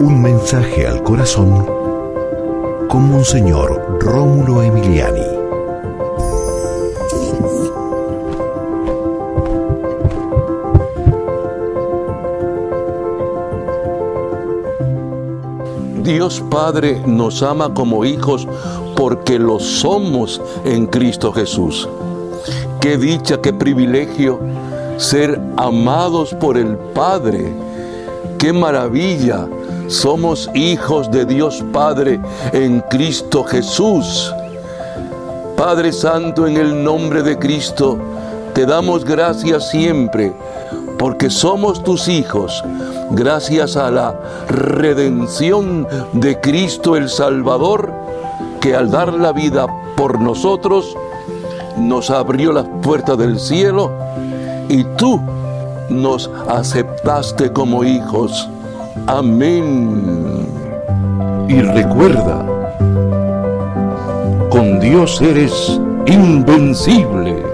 Un mensaje al corazón con Monseñor Rómulo Emiliani. Dios Padre nos ama como hijos porque lo somos en Cristo Jesús. Qué dicha, qué privilegio ser amados por el Padre. Qué maravilla. Somos hijos de Dios Padre en Cristo Jesús. Padre Santo, en el nombre de Cristo, te damos gracias siempre porque somos tus hijos, gracias a la redención de Cristo el Salvador, que al dar la vida por nosotros, nos abrió las puertas del cielo y tú nos aceptaste como hijos. Amén. Y recuerda, con Dios eres invencible.